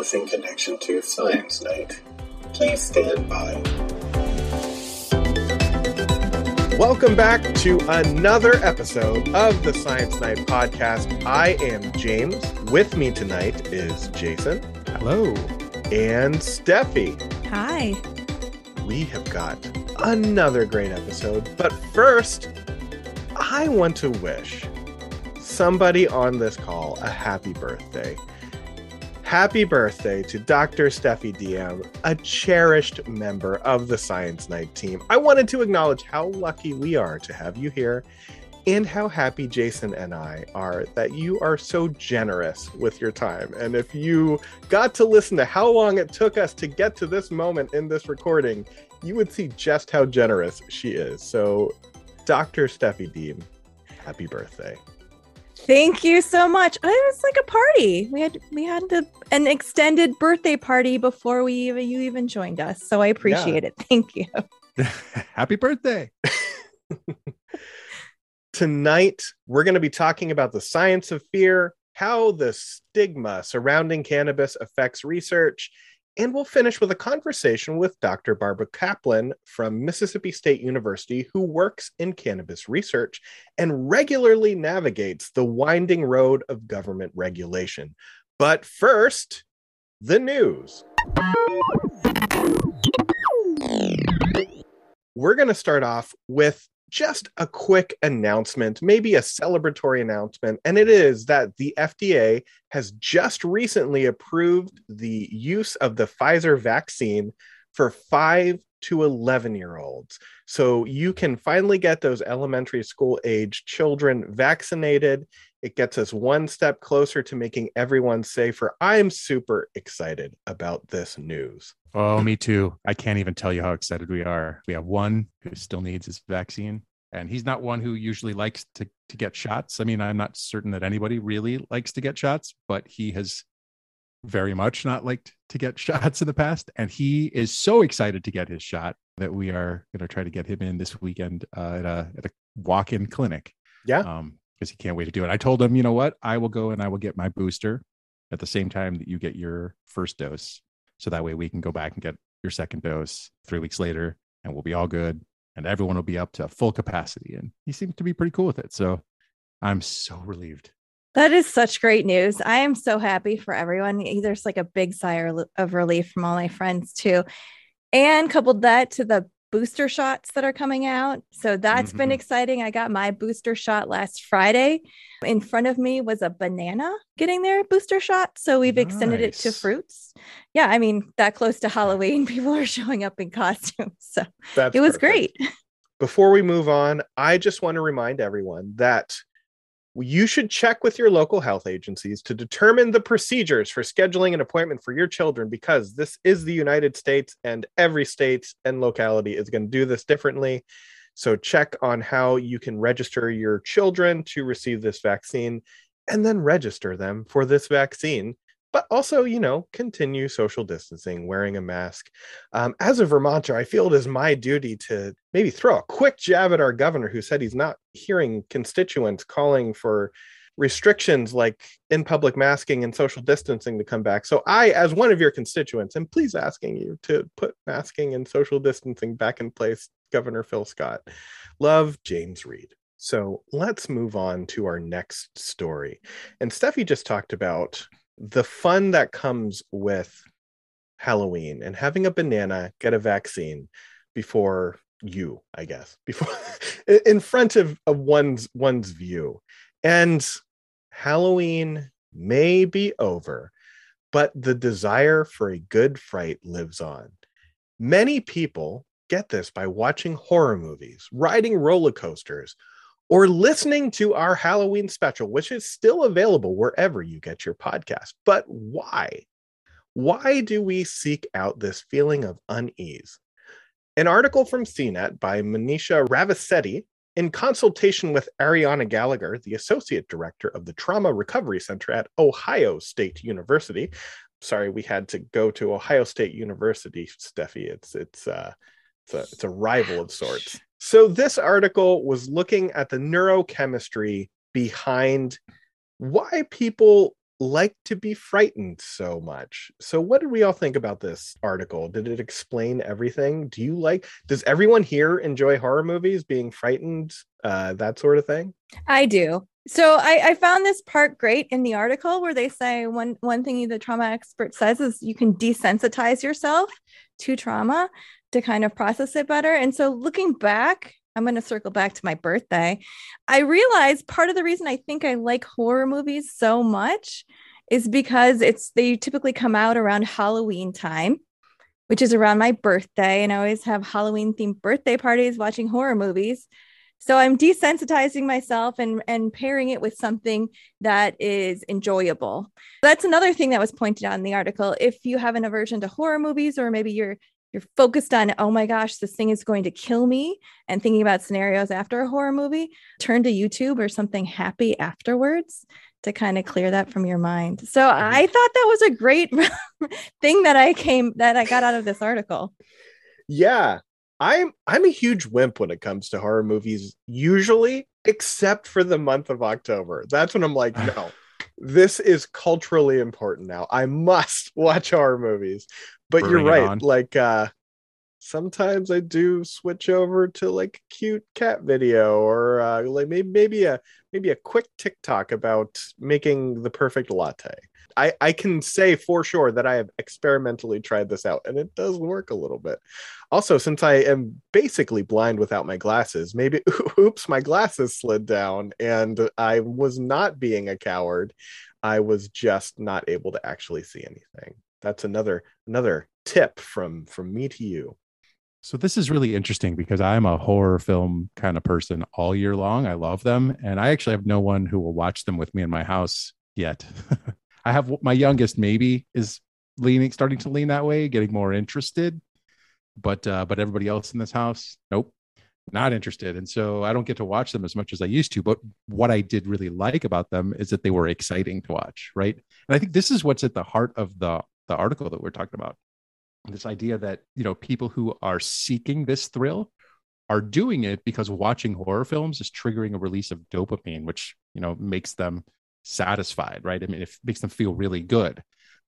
establishing connection to Science Night. Please stand by. Welcome back to another episode of the Science Night podcast. I am James. With me tonight is Jason. Hello. And Steffi. Hi. We have got another great episode. But first, I want to wish somebody on this call a happy birthday. Happy birthday to Dr. Steffi Diem, a cherished member of the Science Night team. I wanted to acknowledge how lucky we are to have you here and how happy Jason and I are that you are so generous with your time. And if you got to listen to how long it took us to get to this moment in this recording, you would see just how generous she is. So, Dr. Steffi Diem, happy birthday. Thank you so much. Oh, it was like a party. We had we had the, an extended birthday party before we even you even joined us. So I appreciate yeah. it. Thank you. Happy birthday. Tonight we're going to be talking about the science of fear, how the stigma surrounding cannabis affects research, and we'll finish with a conversation with Dr. Barbara Kaplan from Mississippi State University, who works in cannabis research and regularly navigates the winding road of government regulation. But first, the news. We're going to start off with just a quick announcement, maybe a celebratory announcement, and it is that the FDA has just recently approved the use of the Pfizer vaccine for 5 to 11 year olds. So you can finally get those elementary school age children vaccinated. It gets us one step closer to making everyone safer. I'm super excited about this news. Oh, me too. I can't even tell you how excited we are. We have one who still needs his vaccine, and he's not one who usually likes to, to get shots. I mean, I'm not certain that anybody really likes to get shots, but he has very much not liked to get shots in the past. And he is so excited to get his shot that we are going to try to get him in this weekend uh, at a, at a walk in clinic. Yeah. Um, because he can't wait to do it. I told him, you know what? I will go and I will get my booster at the same time that you get your first dose. So that way we can go back and get your second dose three weeks later and we'll be all good and everyone will be up to full capacity. And he seems to be pretty cool with it. So I'm so relieved. That is such great news. I am so happy for everyone. There's like a big sigh of relief from all my friends too. And coupled that to the booster shots that are coming out. So that's mm-hmm. been exciting. I got my booster shot last Friday. In front of me was a banana getting their booster shot. So we've nice. extended it to fruits. Yeah, I mean, that close to Halloween, people are showing up in costumes. So that's it was perfect. great. Before we move on, I just want to remind everyone that you should check with your local health agencies to determine the procedures for scheduling an appointment for your children because this is the United States and every state and locality is going to do this differently. So check on how you can register your children to receive this vaccine and then register them for this vaccine but also, you know, continue social distancing, wearing a mask. Um, as a Vermonter, I feel it is my duty to maybe throw a quick jab at our governor who said he's not hearing constituents calling for restrictions like in public masking and social distancing to come back. So I, as one of your constituents, am please asking you to put masking and social distancing back in place, Governor Phil Scott. Love James Reed. So let's move on to our next story. And Steffi just talked about the fun that comes with Halloween and having a banana get a vaccine before you, I guess, before in front of, of one's one's view. And Halloween may be over, but the desire for a good fright lives on. Many people get this by watching horror movies, riding roller coasters, or listening to our Halloween special, which is still available wherever you get your podcast. But why? Why do we seek out this feeling of unease? An article from CNET by Monisha Ravisetti, in consultation with Ariana Gallagher, the associate director of the Trauma Recovery Center at Ohio State University. Sorry, we had to go to Ohio State University, Steffi. It's it's uh, it's a, it's a rival of sorts. So, this article was looking at the neurochemistry behind why people like to be frightened so much. So, what did we all think about this article? Did it explain everything? Do you like, does everyone here enjoy horror movies, being frightened, uh, that sort of thing? I do. So I, I found this part great in the article where they say one one thing the trauma expert says is you can desensitize yourself to trauma to kind of process it better. And so looking back, I'm going to circle back to my birthday. I realized part of the reason I think I like horror movies so much is because it's they typically come out around Halloween time, which is around my birthday, and I always have Halloween themed birthday parties watching horror movies. So I'm desensitizing myself and and pairing it with something that is enjoyable. That's another thing that was pointed out in the article. If you have an aversion to horror movies or maybe you're you're focused on oh my gosh this thing is going to kill me and thinking about scenarios after a horror movie turn to youtube or something happy afterwards to kind of clear that from your mind so i thought that was a great thing that i came that i got out of this article Yeah. I'm I'm a huge wimp when it comes to horror movies, usually, except for the month of October. That's when I'm like, no, this is culturally important now. I must watch horror movies. But Bring you're right. Like uh sometimes I do switch over to like a cute cat video or uh like maybe maybe a maybe a quick TikTok about making the perfect latte. I, I can say for sure that I have experimentally tried this out and it does work a little bit. Also, since I am basically blind without my glasses, maybe oops, my glasses slid down and I was not being a coward. I was just not able to actually see anything. That's another another tip from from me to you. So this is really interesting because I'm a horror film kind of person all year long. I love them, and I actually have no one who will watch them with me in my house yet. I have my youngest maybe is leaning, starting to lean that way, getting more interested, but uh, but everybody else in this house, nope, not interested. And so I don't get to watch them as much as I used to. But what I did really like about them is that they were exciting to watch, right? And I think this is what's at the heart of the the article that we're talking about this idea that you know people who are seeking this thrill are doing it because watching horror films is triggering a release of dopamine which you know makes them satisfied right? I mean it makes them feel really good.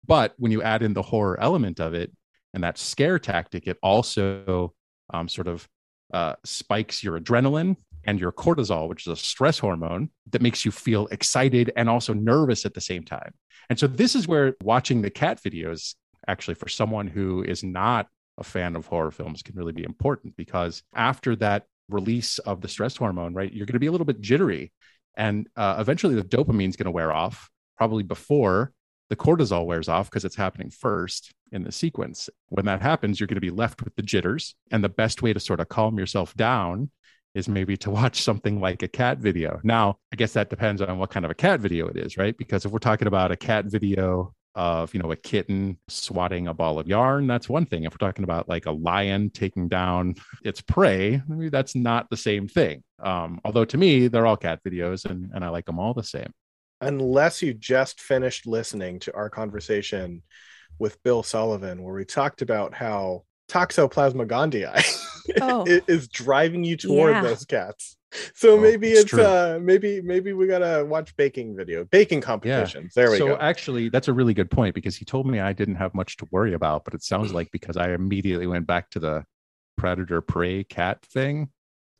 But when you add in the horror element of it and that scare tactic it also um, sort of uh, spikes your adrenaline and your cortisol which is a stress hormone that makes you feel excited and also nervous at the same time. And so this is where watching the cat videos actually for someone who is not a fan of horror films can really be important because after that release of the stress hormone right you're going to be a little bit jittery and uh, eventually the dopamine's going to wear off probably before the cortisol wears off because it's happening first in the sequence. When that happens you're going to be left with the jitters and the best way to sort of calm yourself down is maybe to watch something like a cat video. Now i guess that depends on what kind of a cat video it is right? Because if we're talking about a cat video of you know a kitten swatting a ball of yarn that's one thing. If we're talking about like a lion taking down its prey that's not the same thing. Um, although to me they're all cat videos and, and i like them all the same. Unless you just finished listening to our conversation with Bill Sullivan, where we talked about how Toxoplasma gondii Oh. i- is driving you toward Yeah. those cats. So Oh, maybe it's it's, true. uh maybe maybe we gotta watch baking video, baking competitions. There we go. so actually that's a really good point because he told me i didn't have much to worry about but it sounds like because i immediately went back to the predator prey cat thing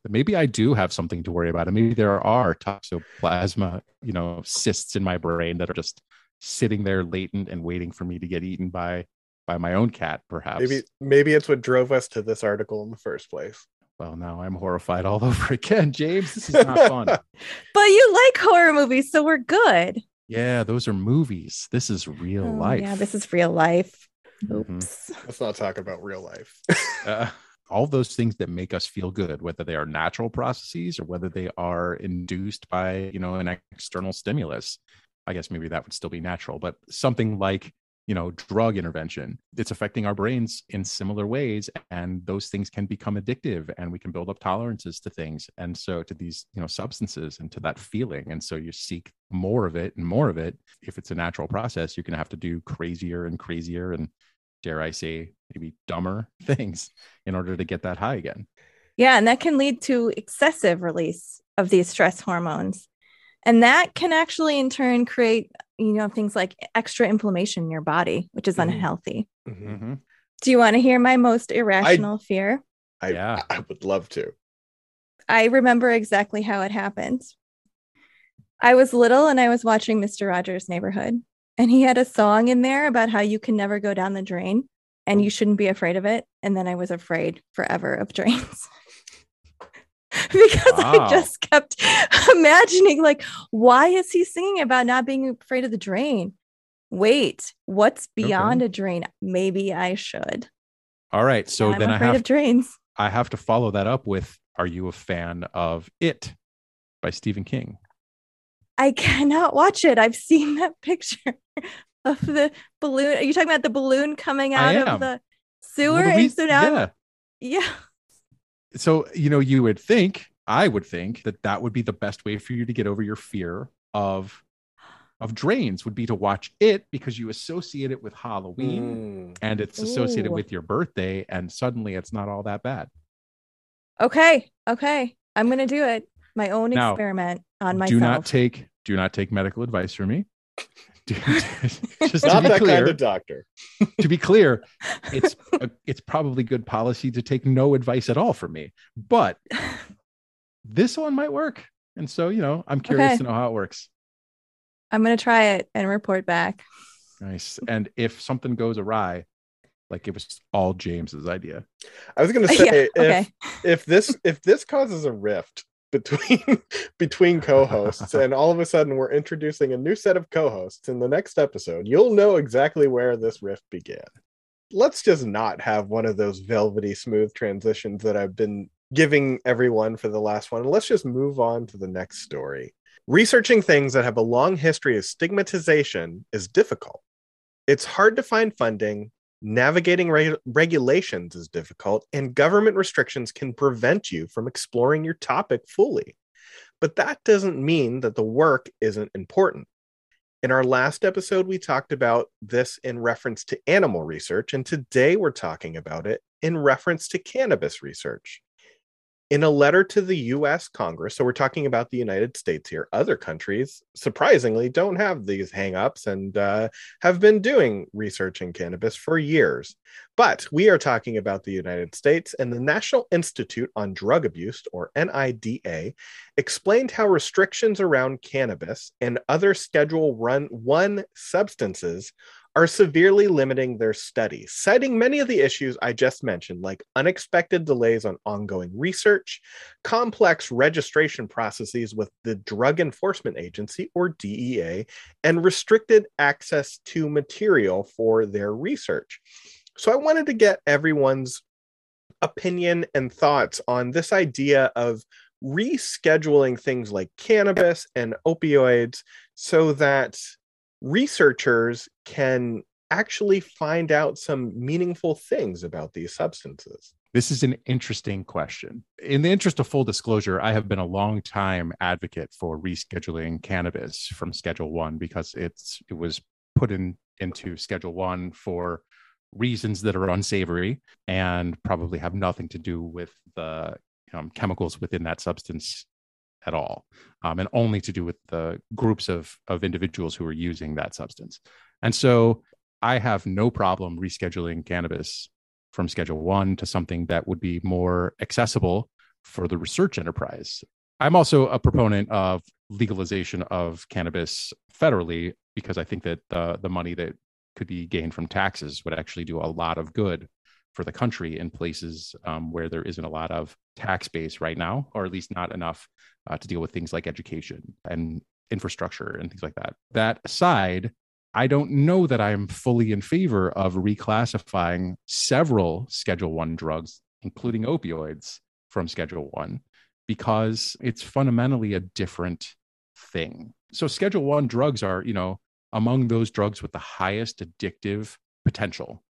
that maybe i do have something to worry about and maybe there are toxoplasma you know cysts in my brain that are just sitting there latent and waiting for me to get eaten by by my own cat perhaps. Maybe maybe it's what drove us to this article in the first place. well now i'm horrified all over again. James this is not fun. But you like horror movies so we're good. Yeah those are movies. This is real Oh, life. yeah this is real life. Mhm. oops. Let's not talk about real life. uh, all those things that make us feel good whether they are natural processes or whether they are induced by you know an external stimulus. I guess maybe that would still be natural but something like you know drug intervention it's affecting our brains in similar ways and those things can become addictive and we can build up tolerances to things and so to these you know substances and to that feeling and so you seek more of it and more of it if it's a natural process you're going to have to do crazier and crazier and dare I say, maybe dumber things in order to get that high again. Yeah, and that can lead to excessive release of these stress hormones. And that can actually in turn create, you know, things like extra inflammation in your body, which is Mhm. unhealthy. Mhm. Mhm. Do you want to hear my most irrational fear? I, Yeah. I would love to. I remember exactly how it happened. I was little and I was watching Mr. Rogers' Neighborhood, and he had a song in there about how you can never go down the drain and you shouldn't be afraid of it. And then I was afraid forever of drains. because Wow. I just kept imagining, like, why is he singing about not being afraid of the drain? Wait, what's beyond a drain? Maybe I should. All right. So I'm then I have of drains. I have to follow that up with Are you a fan of It by Stephen King? I cannot watch it. I've seen that picture of the balloon. Are you talking about the balloon coming out of the Well, sewer? the and so now, yeah. Yeah. So, you know, you would think, I would think that that would be the best way for you to get over your fear of of drains would be to watch it because you associate it with Halloween Mm. and it's associated Ooh. with your birthday and suddenly it's not all that bad. Okay. Okay. I'm gonna do it. My own Now, experiment on myself. Do not take do not take medical advice from me. Do- just to Not be that clear, kind of doctor. to be clear, it's a, it's probably good policy to take no advice at all from me. But this one might work. And so, you know, I'm curious Okay. to know how it works. I'm gonna try it and report back. Nice. And if something goes awry, like it was all James's idea. I was going to Yeah, say okay. if if this if this causes a rift between between co-hosts and all of a sudden we're introducing a new set of co-hosts in the next episode, you'll know exactly where this rift began. Let's just not have one of those velvety smooth transitions that I've been giving everyone for the last one. Let's just move on to the next story. Researching things that have a long history of stigmatization is difficult. It's hard to find funding, navigating reg- regulations is difficult, and government restrictions can prevent you from exploring your topic fully. But that doesn't mean that the work isn't important. In our last episode, we talked about this in reference to animal research, and today we're talking about it in reference to cannabis research. In a letter to the US Congress, so we're talking about the United States here, other countries surprisingly don't have these hangups and uh, have been doing research in cannabis for years. But we are talking about the United States, and the National Institute on Drug Abuse, or NIDA, explained how restrictions around cannabis and other Schedule Run 1 substances are severely limiting their studies, citing many of the issues I just mentioned, like unexpected delays on ongoing research, complex registration processes with the Drug Enforcement Agency, or DEA, and restricted access to material for their research. So I wanted to get everyone's opinion and thoughts on this idea of rescheduling things like cannabis and opioids so that researchers can actually find out some meaningful things about these substances. This is an interesting question. In the interest of full disclosure, I have been a long time advocate for rescheduling cannabis from Schedule 1 because it's it was put in into Schedule 1 for reasons that are unsavory and probably have nothing to do with the um, chemicals within that substance at all, um, and only to do with the groups of of individuals who are using that substance. And so, I have no problem rescheduling cannabis from Schedule One to something that would be more accessible for the research enterprise. I'm also a proponent of legalization of cannabis federally because I think that the the money that could be gained from taxes would actually do a lot of good for the country in places um, where there isn't a lot of tax base right now, or at least not enough uh, to deal with things like education and infrastructure and things like that. That aside, I don't know that I'm fully in favor of reclassifying several Schedule One drugs, including opioids, from Schedule One because it's fundamentally a different thing. So Schedule One drugs are, you know, among those drugs with the highest addictive potential.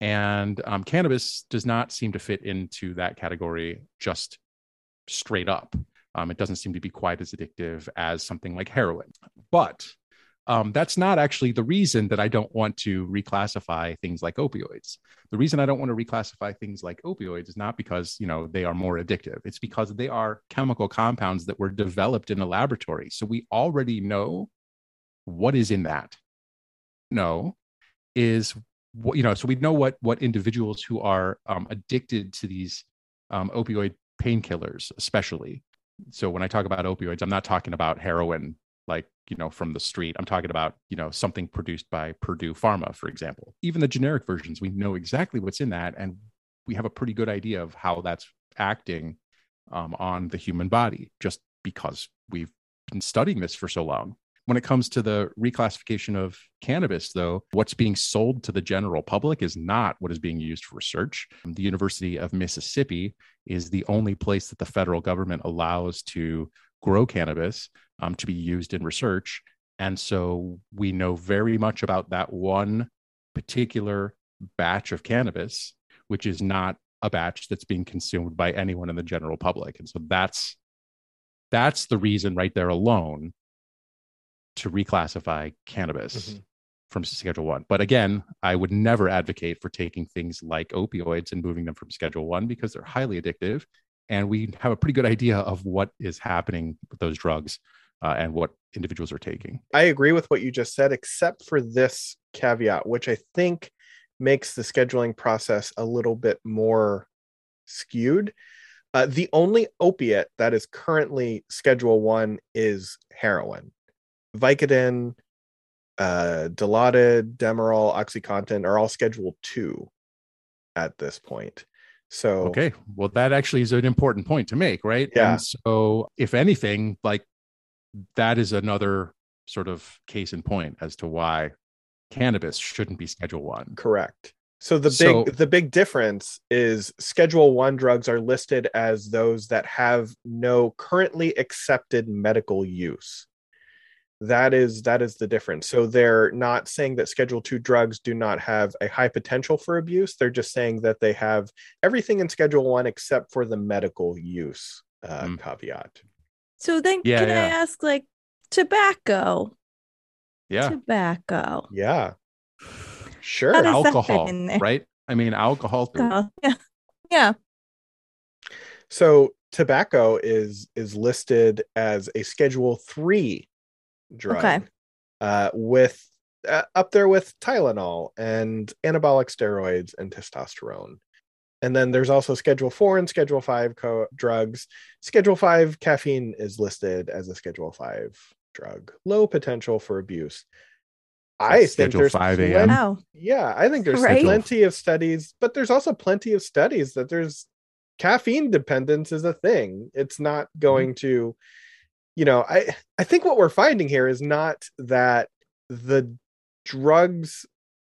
And um, cannabis does not seem to fit into that category just straight up. Um, it doesn't seem to be quite as addictive as something like heroin. But um, that's not actually the reason that I don't want to reclassify things like opioids. The reason I don't want to reclassify things like opioids is not because you know they are more addictive. It's because they are chemical compounds that were developed in a laboratory. So we already know what is in that. No, is you know. So we know what what individuals who are um, addicted to these um, opioid painkillers, especially. So when I talk about opioids, I'm not talking about heroin like you know from the street i'm talking about you know something produced by purdue pharma for example even the generic versions we know exactly what's in that and we have a pretty good idea of how that's acting um, on the human body just because we've been studying this for so long when it comes to the reclassification of cannabis, though, what's being sold to the general public is not what is being used for research. The University of Mississippi is the only place that the federal government allows to grow cannabis um, to be used in research. And so we know very much about that one particular batch of cannabis, which is not a batch that's being consumed by anyone in the general public. And so that's that's the reason right there alone to reclassify cannabis mm-hmm. from schedule 1. But again, I would never advocate for taking things like opioids and moving them from schedule 1 because they're highly addictive and we have a pretty good idea of what is happening with those drugs uh, and what individuals are taking. I agree with what you just said, except for this caveat, which I think makes the scheduling process a little bit more skewed. Uh, the only opiate that is currently Schedule One is heroin. Vicodin, uh, Dilaudid, Demerol, OxyContin are all Schedule Two at this point. So okay, well, that actually is an important point to make, right? Yeah. And so, if anything, like that is another sort of case in point as to why cannabis shouldn't be Schedule One. Correct. So the big so, the big difference is Schedule One drugs are listed as those that have no currently accepted medical use that is that is the difference. So they're not saying that schedule 2 drugs do not have a high potential for abuse. They're just saying that they have everything in schedule 1 except for the medical use uh, mm. caveat. So then yeah, can yeah. i ask like tobacco? Yeah. Tobacco. Yeah. Sure. Alcohol right? I mean alcohol, alcohol. yeah. Yeah. So tobacco is is listed as a schedule 3 drug okay. uh, with uh, up there with Tylenol and anabolic steroids and testosterone. And then there's also Schedule 4 and Schedule 5 co- drugs. Schedule 5 caffeine is listed as a Schedule 5 drug. Low potential for abuse. I think there's 5 plenty, Yeah, I think there's right? plenty of studies, but there's also plenty of studies that there's caffeine dependence is a thing. It's not going mm-hmm. to you know i i think what we're finding here is not that the drugs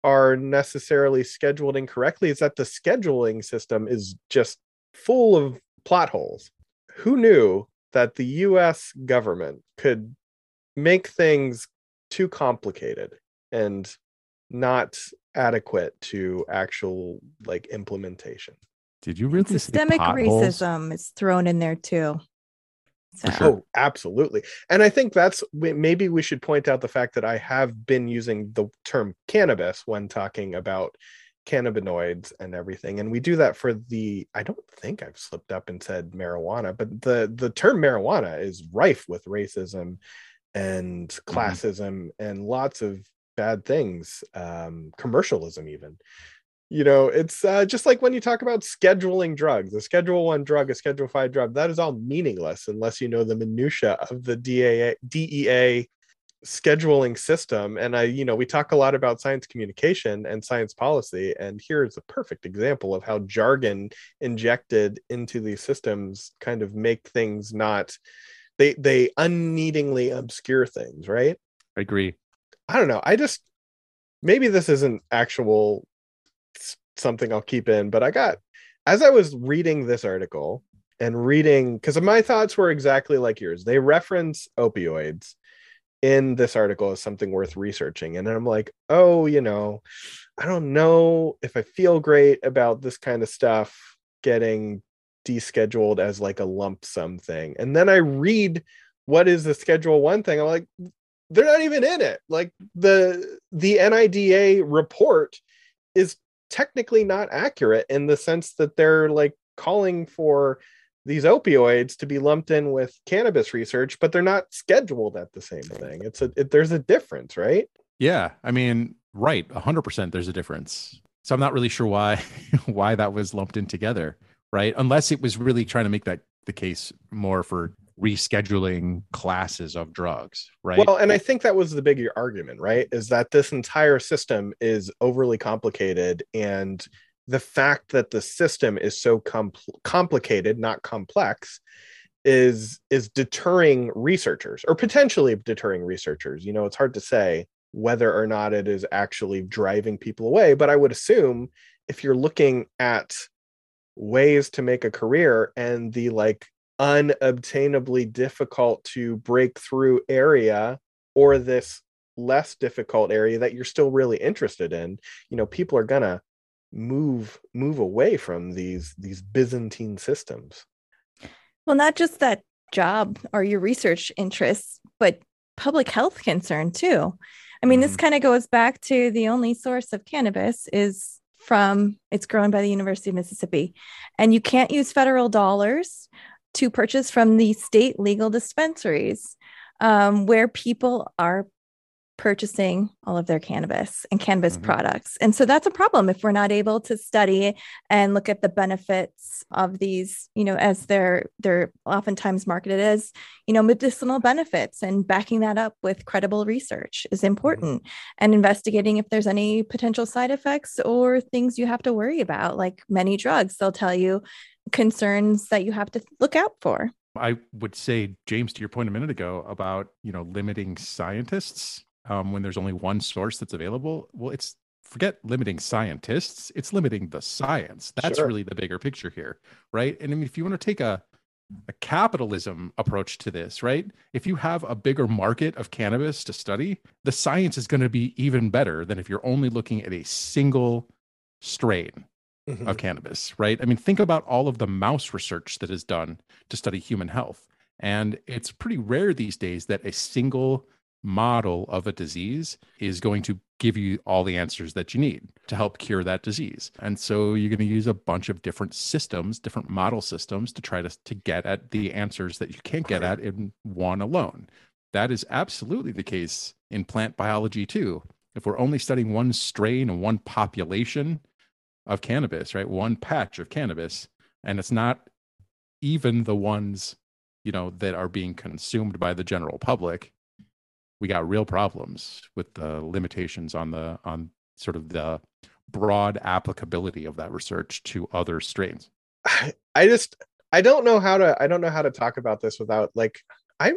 are necessarily scheduled incorrectly it's that the scheduling system is just full of plot holes. Who knew that the US government could make things too complicated and not adequate to actual like implementation? Did you really systemic racism is thrown in there too so. Sure. Oh, absolutely. And I think that's maybe we should point out the fact that I have been using the term cannabis when talking about cannabinoids and everything. And we do that for the I don't think I've slipped up and said marijuana, but the the term marijuana is rife with racism and mm-hmm. classism mm-hmm. and lots of bad things, um, commercialism even you know it's uh, just like when you talk about scheduling drugs a schedule one drug a schedule five drug that is all meaningless unless you know the minutia of the DAA, dea scheduling system and i you know we talk a lot about science communication and science policy and here's a perfect example of how jargon injected into these systems kind of make things not they they unneedingly obscure things right? I agree. I don't know i just maybe this isn't actual something I'll keep in. But I got as I was reading this article and reading because my thoughts were exactly like yours. They reference opioids in this article as something worth researching. And I'm like, oh, you know, I don't know if I feel great about this kind of stuff getting descheduled as like a lump sum thing. And then I read what is the schedule one thing. I'm like, they're not even in it. Like the the NIDA report is technically not accurate in the sense that they're like calling for these opioids to be lumped in with cannabis research, but they're not scheduled at the same thing. It's a it, there's a difference, right? Yeah, I mean, right, hundred percent. There's a difference. So I'm not really sure why why that was lumped in together, right? Unless it was really trying to make that the case more for rescheduling classes of drugs, right? Well, and I think that was the bigger argument, right? Is that this entire system is overly complicated and the fact that the system is so compl- complicated, not complex, is is deterring researchers or potentially deterring researchers. You know, it's hard to say whether or not it is actually driving people away, but I would assume if you're looking at ways to make a career and the like unobtainably difficult to break through area or this less difficult area that you're still really interested in you know people are gonna move move away from these these byzantine systems. Well not just that job or your research interests but public health concern too. I mean mm-hmm. this kind of goes back to the only source of cannabis is from it's grown by the university of mississippi. And you can't use federal dollars to purchase from the state legal dispensaries um, where people are purchasing all of their cannabis and cannabis mm-hmm. products. And so that's a problem if we're not able to study and look at the benefits of these, you know, as they're they're oftentimes marketed as, you know, medicinal benefits and backing that up with credible research is mm-hmm. important mm-hmm. and investigating if there's any potential side effects or things you have to worry about like many drugs they'll tell you concerns that you have to look out for. I would say, James, to your point a minute ago about you know limiting scientists um, when there's only one source that's available. Well, it's forget limiting scientists; it's limiting the science. That's sure. really the bigger picture here, right? And I mean, if you want to take a a capitalism approach to this, right? If you have a bigger market of cannabis to study, the science is going to be even better than if you're only looking at a single strain mm-hmm. of cannabis, right? I mean, think about all of the mouse research that is done to study human health. And it's pretty rare these days that a single model of a disease is going to give you all the answers that you need to help cure that disease. And so you're going to use a bunch of different systems, different model systems to try to, to get at the answers that you can't get at in one alone. That is absolutely the case in plant biology too. If we're only studying one strain and one population, of cannabis, right? One patch of cannabis, and it's not even the ones, you know, that are being consumed by the general public. We got real problems with the limitations on the on sort of the broad applicability of that research to other strains. I just I don't know how to I don't know how to talk about this without like I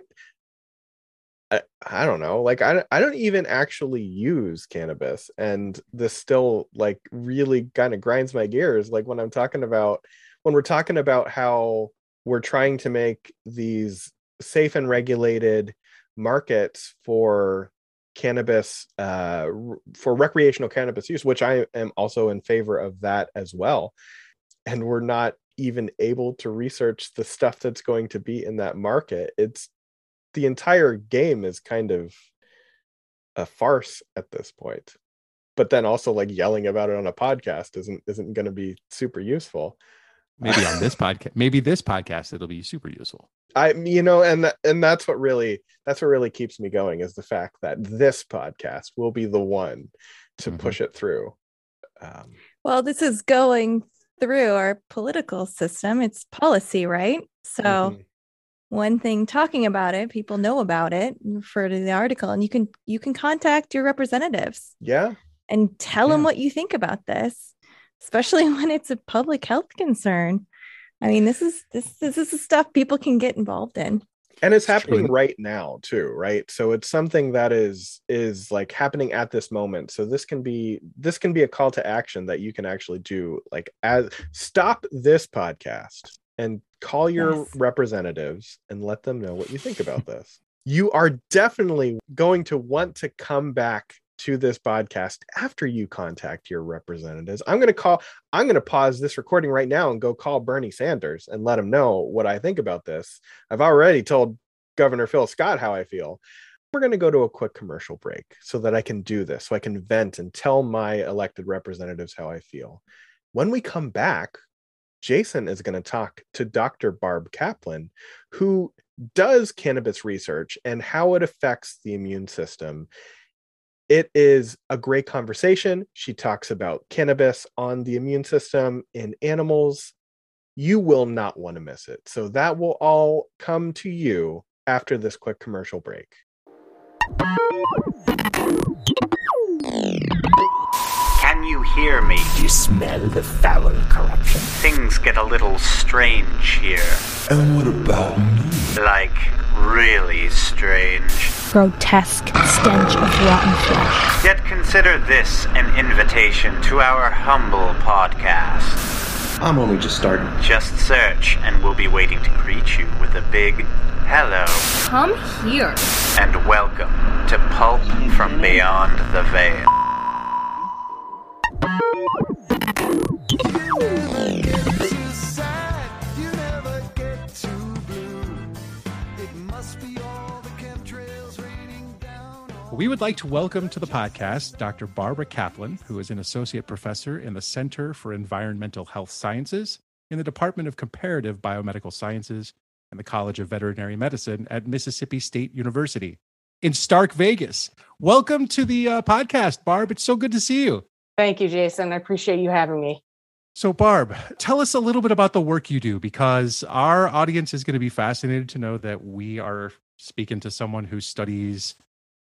I, I don't know like I, I don't even actually use cannabis and this still like really kind of grinds my gears like when i'm talking about when we're talking about how we're trying to make these safe and regulated markets for cannabis uh, for recreational cannabis use which i am also in favor of that as well and we're not even able to research the stuff that's going to be in that market it's the entire game is kind of a farce at this point. But then also like yelling about it on a podcast isn't isn't going to be super useful. Maybe on this podcast maybe this podcast it'll be super useful. I you know and and that's what really that's what really keeps me going is the fact that this podcast will be the one to mm-hmm. push it through. Um, well this is going through our political system. It's policy right? So mm-hmm one thing talking about it people know about it refer to the article and you can you can contact your representatives yeah. and tell yeah. them what you think about this especially when it's a public health concern. I mean this is this this is the stuff people can get involved in. And it's happening True. right now too right? So it's something that is is like happening at this moment. So this can be this can be a call to action that you can actually do like as stop this podcast and call your yes. representatives and let them know what you think about this. You are definitely going to want to come back to this podcast after you contact your representatives. I'm going to call, I'm going to pause this recording right now and go call Bernie Sanders and let him know what I think about this. I've already told Governor Phil Scott how I feel. we're going to go to a quick commercial break so that I can do this, so I can vent and tell my elected representatives how I feel. When we come back, Jason is going to talk to Dr. Barb Kaplan, who does cannabis research and how it affects the immune system. It is a great conversation. She talks about cannabis on the immune system in animals. You will not want to miss it. So, that will all come to you after this quick commercial break. Hear me? Do you smell the foul corruption? Things get a little strange here. And what about me? Like, really strange. grotesque stench of rotten flesh. Yet consider this an invitation to our humble podcast. I'm only just starting. Just search, and we'll be waiting to greet you with a big hello Come here. and welcome to Pulp from Beyond the Veil. We would like to welcome to the podcast Dr. Barbara Kaplan, who is an associate professor in the Center for Environmental Health Sciences in the Department of Comparative Biomedical Sciences and the College of Veterinary Medicine at Mississippi State University in Stark Vegas. Welcome to the uh, podcast, Barb. It's so good to see you. Thank you, Jason. I appreciate you having me. So, Barb, tell us a little bit about the work you do because our audience is going to be fascinated to know that we are speaking to someone who studies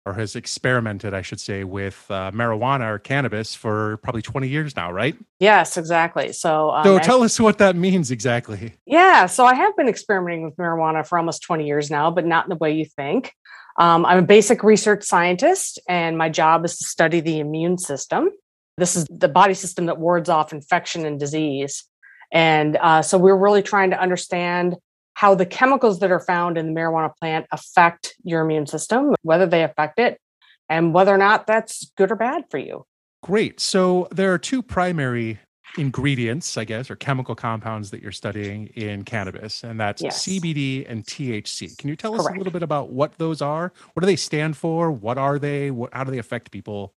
or has experimented, I should say, with uh, marijuana or cannabis for probably 20 years now, right? Yes, exactly. So, um, so, I- tell us what that means exactly. yeah, so I have been experimenting with marijuana for almost 20 years now, but not in the way you think. Um, I'm a basic research scientist, and my job is to study the immune system. This is the body system that wards off infection and disease. And uh, so, we're really trying to understand how the chemicals that are found in the marijuana plant affect your immune system, whether they affect it, and whether or not that's good or bad for you. Great. So, there are two primary ingredients, I guess, or chemical compounds that you're studying in cannabis, and that's Yes. CBD and THC. Can you tell us Correct. a little bit about what those are? What do they stand for? What are they? What, how do they affect people?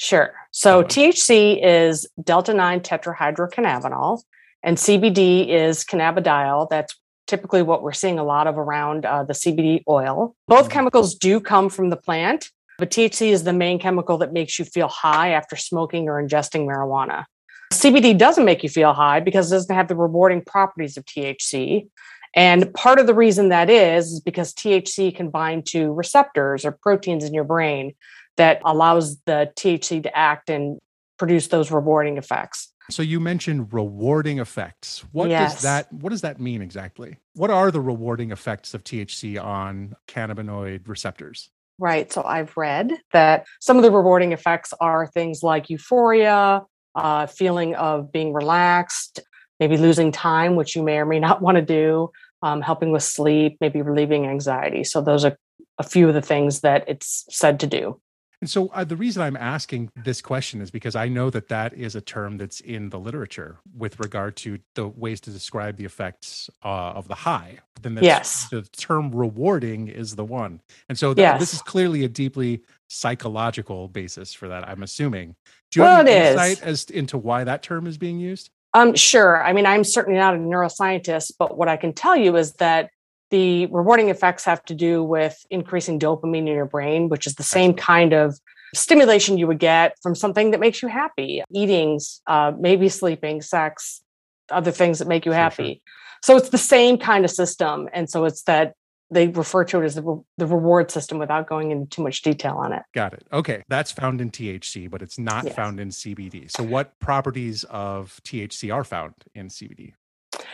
Sure. So THC is delta 9 tetrahydrocannabinol, and CBD is cannabidiol. That's typically what we're seeing a lot of around uh, the CBD oil. Both Mhm. chemicals do come from the plant, but THC is the main chemical that makes you feel high after smoking or ingesting marijuana. CBD doesn't make you feel high because it doesn't have the rewarding properties of THC. And part of the reason that is, is because THC can bind to receptors or proteins in your brain that allows the THC to act and produce those rewarding effects. So you mentioned rewarding effects. What Yes. does that what does that mean exactly? What are the rewarding effects of THC on cannabinoid receptors? Right. So I've read that some of the rewarding effects are things like euphoria, uh, feeling of being relaxed, maybe losing time, which you may or may not want to do, um, helping with sleep, maybe relieving anxiety. So those are a few of the things that it's said to do. And so uh, the reason I'm asking this question is because I know that that is a term that's in the literature with regard to the ways to describe the effects uh, of the high. But then Yes. the term rewarding is the one. And so th- this is clearly a deeply psychological basis for that, I'm assuming. Do you Well, have any it is. insight as into why that term is being used? Um, sure. I mean, I'm certainly not a neuroscientist, but what I can tell you is that the rewarding effects have to do with increasing dopamine in your brain, which is the same kind of stimulation you would get from something that makes you happy eating, uh, maybe sleeping, sex, other things that make you Sure, sure. happy. So it's the same kind of system. And so it's that they refer to it as the, re- the reward system without going into too much detail on it. Got it. Okay. That's found in THC, but it's not Yes. found in CBD. So, what properties of THC are found in CBD?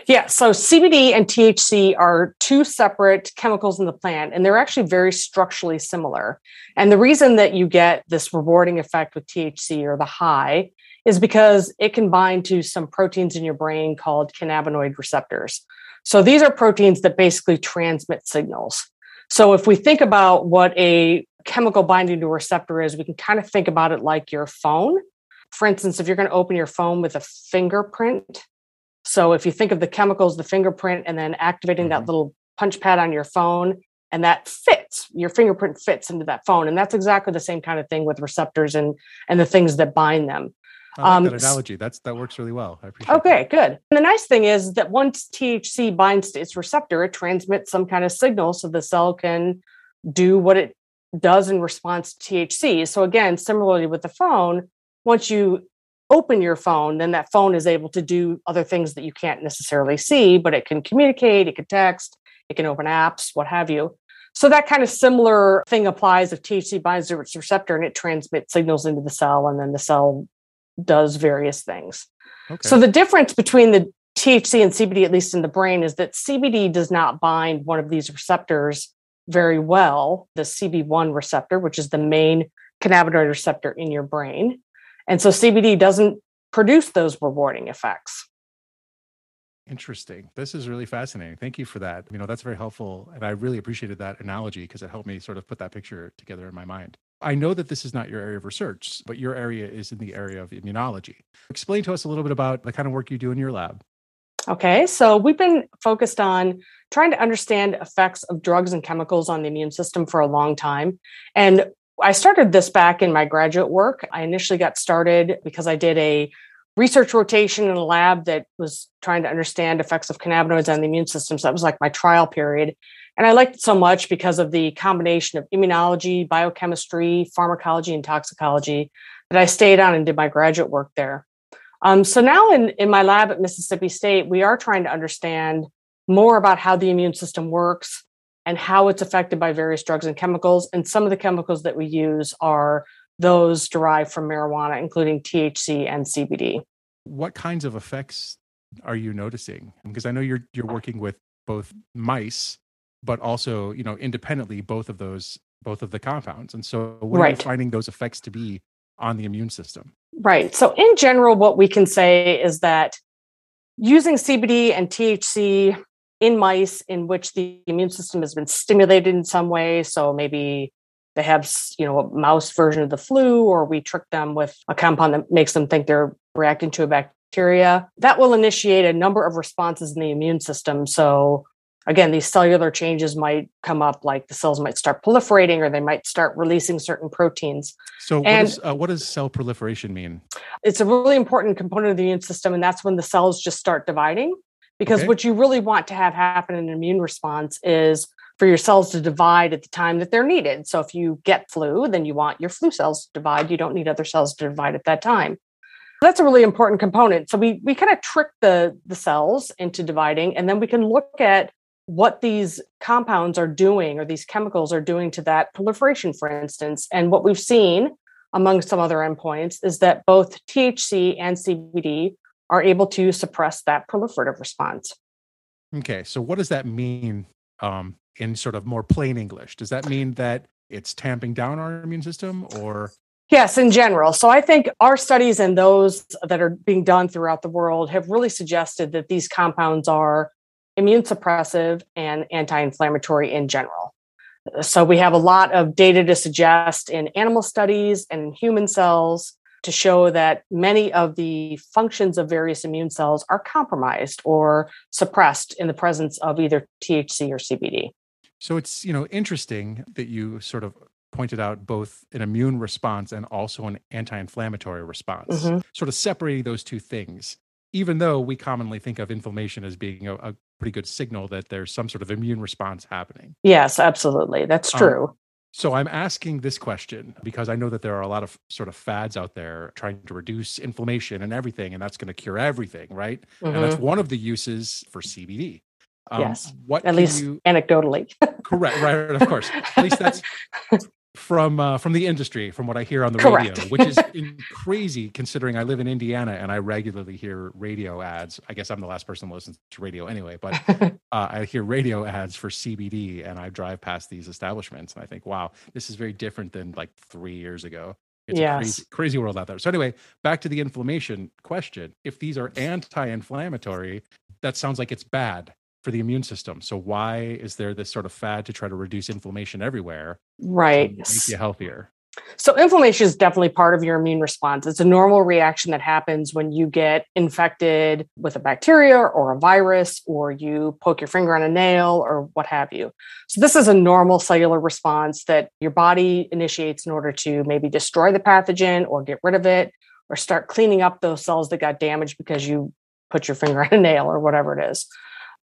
Yeah, so CBD and THC are two separate chemicals in the plant, and they're actually very structurally similar. And the reason that you get this rewarding effect with THC or the high is because it can bind to some proteins in your brain called cannabinoid receptors. So these are proteins that basically transmit signals. So if we think about what a chemical binding to a receptor is, we can kind of think about it like your phone. For instance, if you're going to open your phone with a fingerprint, so if you think of the chemicals, the fingerprint, and then activating that Mhm. little punch pad on your phone, and that fits your fingerprint fits into that phone and that's exactly the same kind of thing with receptors and and the things that bind them I like Um, that analogy. That's that works really well. I appreciate. okay that. good and the nice thing is that once thc binds to its receptor it transmits some kind of signal so the cell can do what it does in response to thc so again similarly with the phone once you open your phone then that phone is able to do other things that you can't necessarily see but it can communicate it can text it can open apps what have you so that kind of similar thing applies if THC binds to its receptor and it transmits signals into the cell, and then the cell does various things. Okay. So the difference between the THC and CBD, at least in the brain, is that CBD does not bind one of these receptors very well, the CB1 receptor, which is the main cannabinoid receptor in your brain. And so CBD doesn't produce those rewarding effects. Interesting. This is really fascinating. Thank you for that. You know, that's very helpful. And I really appreciated that analogy because it helped me sort of put that picture together in my mind. I know that this is not your area of research, but your area is in the area of immunology. Explain to us a little bit about the kind of work you do in your lab. Okay, so we've been focused on trying to understand effects of drugs and chemicals on the immune system for a long time. And I started this back in my graduate work. I initially got started because I did a research rotation in a lab that was trying to understand effects of cannabinoids on the immune system. So that was like my trial period. And I liked it so much because of the combination of immunology, biochemistry, pharmacology, and toxicology that I stayed on and did my graduate work there. Um, so now in, in my lab at Mississippi State, we are trying to understand more about how the immune system works and how it's affected by various drugs and chemicals. And some of the chemicals that we use are those derived from marijuana, including THC and CBD. What kinds of effects are you noticing? Because I know you're you're working with both mice, but also, you know, independently both of those both of the compounds. And so what are you finding those effects to be on the immune system? Right. So, in general, what we can say is that using CBD and THC in mice in which the immune system has been stimulated in some way, so maybe they have, you know, a mouse version of the flu, or we trick them with a compound that makes them think they're reacting to a bacteria, that will initiate a number of responses in the immune system. So, again, these cellular changes might come up, like the cells might start proliferating, or they might start releasing certain proteins. So what, And- is, uh, what does cell proliferation mean? it's a really important component of the immune system and that's when the cells just start dividing because Okay. what you really want to have happen in an immune response is for your cells to divide at the time that they're needed. So if you get flu then you want your flu cells to divide. You don't need other cells to divide at that time. That's a really important component. So we we kind of trick the the cells into dividing and then we can look at what these compounds are doing or these chemicals are doing to that proliferation for instance. And what we've seen among some other endpoints is that both THC and CBD are able to suppress that proliferative response. Okay, so what does that mean um, in sort of more plain English? Does that mean that it's tamping down our immune system, or Yes, in general. So I think our studies and those that are being done throughout the world have really suggested that these compounds are immune suppressive and anti inflammatory in general. So we have a lot of data to suggest in animal studies and in human cells to show that many of the functions of various immune cells are compromised or suppressed in the presence of either THC or CBD. so? It's you know interesting that you sort of pointed out both an immune response and also an anti-inflammatory response, Mhm. sort of separating those two things. Even though we commonly think of inflammation as being a, a pretty good signal that there's some sort of immune response happening. Yes, absolutely. That's Um, true. So I'm asking this question because I know that there are a lot of sort of fads out there trying to reduce inflammation and everything, and that's going to cure everything, right? And that's Mhm. one of the uses for CBD. Um, Yes, What At least you anecdotally. correct? Right, right, of course. At least that's from uh, from the industry, from what I hear on the Correct. radio, which is crazy considering I live in Indiana and I regularly hear radio ads. I guess I'm the last person that listens to radio anyway, but uh, I hear radio ads for CBD and I drive past these establishments and I think, wow, this is very different than like three years ago. It's a crazy, crazy world out there. So anyway, back to the inflammation question. If these are anti-inflammatory, that sounds like it's bad for the immune system. So why is there this sort of fad to try to reduce inflammation everywhere? right. Make you healthier. So, inflammation is definitely part of your immune response. It's a normal reaction that happens when you get infected with a bacteria or a virus, or you poke your finger on a nail, or what have you. So, this is a normal cellular response that your body initiates in order to maybe destroy the pathogen or get rid of it, or start cleaning up those cells that got damaged because you put your finger on a nail or whatever it is.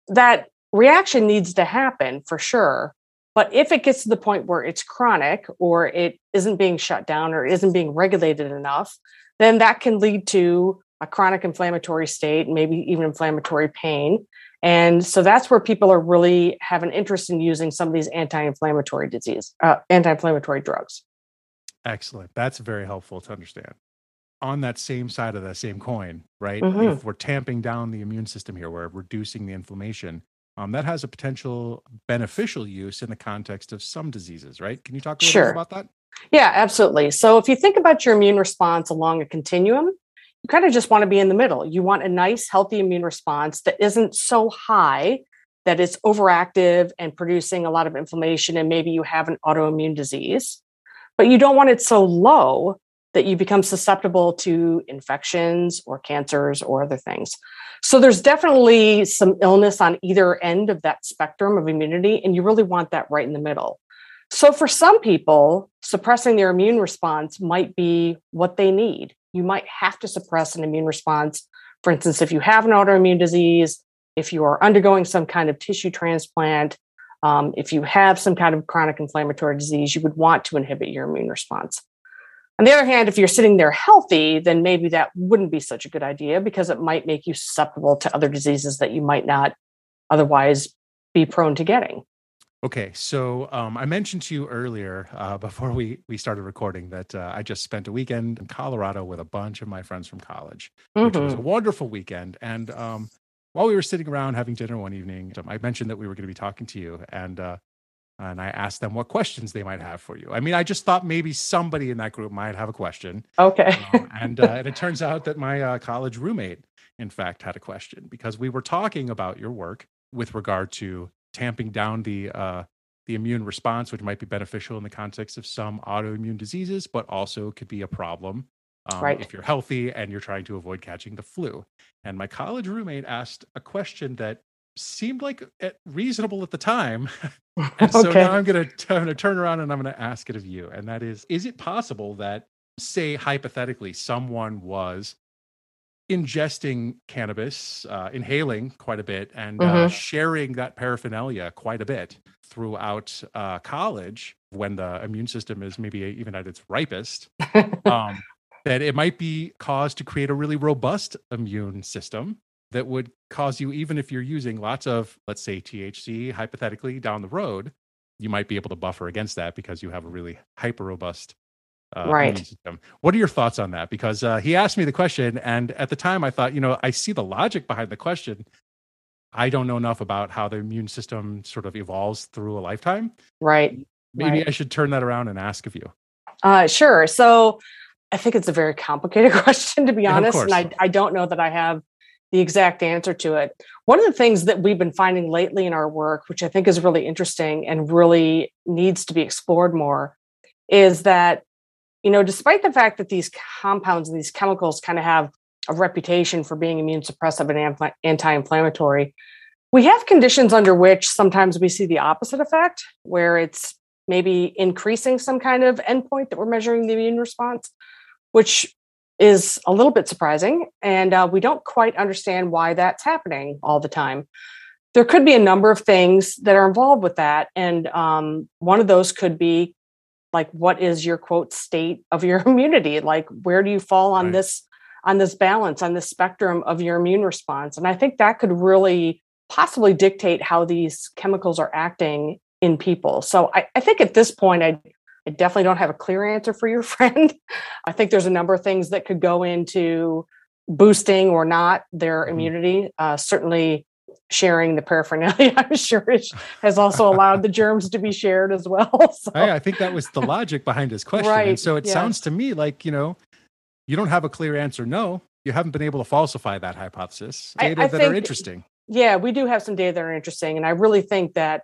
That reaction needs to happen for sure. But if it gets to the point where it's chronic or it isn't being shut down or isn't being regulated enough, then that can lead to a chronic inflammatory state, maybe even inflammatory pain. And so that's where people are really have an interest in using some of these anti-inflammatory disease, uh, anti-inflammatory drugs. Excellent. That's very helpful to understand. On that same side of that same coin, right? Mhm. If we're tamping down the immune system here, we're reducing the inflammation. Um, that has a potential beneficial use in the context of some diseases, right? Can you talk a little Sure. bit about that? Yeah, absolutely. So if you think about your immune response along a continuum, you kind of just want to be in the middle. You want a nice, healthy immune response that isn't so high that it's overactive and producing a lot of inflammation, and maybe you have an autoimmune disease. But you don't want it so low that you become susceptible to infections or cancers or other things. So there's definitely some illness on either end of that spectrum of immunity, and you really want that right in the middle. So, for some people, suppressing their immune response might be what they need. You might have to suppress an immune response. For instance, if you have an autoimmune disease, if you are undergoing some kind of tissue transplant, um, if you have some kind of chronic inflammatory disease, you would want to inhibit your immune response. On the other hand, if you're sitting there healthy, then maybe that wouldn't be such a good idea because it might make you susceptible to other diseases that you might not otherwise be prone to getting. Okay, so um, I mentioned to you earlier uh, before we we started recording that uh, I just spent a weekend in Colorado with a bunch of my friends from college, which was a Mhm. wonderful weekend. And um, while we were sitting around having dinner one evening, um, I mentioned that we were going to be talking to you, and uh, and I asked them what questions they might have for you. I mean, I just thought maybe somebody in that group might have a question, Okay. um, and uh, and it turns out that my uh, college roommate, in fact, had a question because we were talking about your work with regard to tamping down the uh, the immune response, which might be beneficial in the context of some autoimmune diseases, but also could be a problem um, Right. if you're healthy and you're trying to avoid catching the flu. And my college roommate asked a question that seemed like uh, reasonable at the time. And so Okay. now I'm going to I'm going to turn around and I'm going to ask it of you. And that is, is it possible that, say, hypothetically, someone was ingesting cannabis, uh, inhaling quite a bit, and uh, Mhm. sharing that paraphernalia quite a bit throughout uh, college when the immune system is maybe even at its ripest? um, that it might be caused to create a really robust immune system that would cause you, even if you're using lots of, let's say, THC, hypothetically down the road, you might be able to buffer against that because you have a really hyper robust uh, Right. immune system. What are your thoughts on that? Because uh, he asked me the question, and at the time I thought, you know, I see the logic behind the question. I don't know enough about how the immune system sort of evolves through a lifetime. right. Maybe Right. I should turn that around and ask of you. Uh, sure. So I think it's a very complicated question, to be Yeah, honest. And I. I don't know that I have the exact answer to it. One of the things that we've been finding lately in our work, which I think is really interesting and really needs to be explored more, is that, you know, despite the fact that these compounds and these chemicals kind of have a reputation for being immune suppressive and anti- anti-inflammatory, we have conditions under which sometimes we see the opposite effect, where it's maybe increasing some kind of endpoint that we're measuring the immune response, which is a little bit surprising. And uh, we don't quite understand why that's happening all the time. There could be a number of things that are involved with that. And um, one of those could be like, what is your quote state of your immunity? Like, where do you fall on Right. this? on this balance on this spectrum of your immune response and i think that could really possibly dictate how these chemicals are acting in people. So I, I think at this point, I, I definitely don't have a clear answer for your friend. I think there's a number of things that could go into boosting or not their Mhm. immunity. Uh, certainly, sharing the paraphernalia, I'm sure, it has also allowed the germs to be shared as well. So, I, I think that was the logic behind his question. And so it sounds to me like, you know, you don't have a clear answer. No, you haven't been able to falsify that hypothesis. Data I that are interesting. yeah, we do have some data that are interesting. And I really think that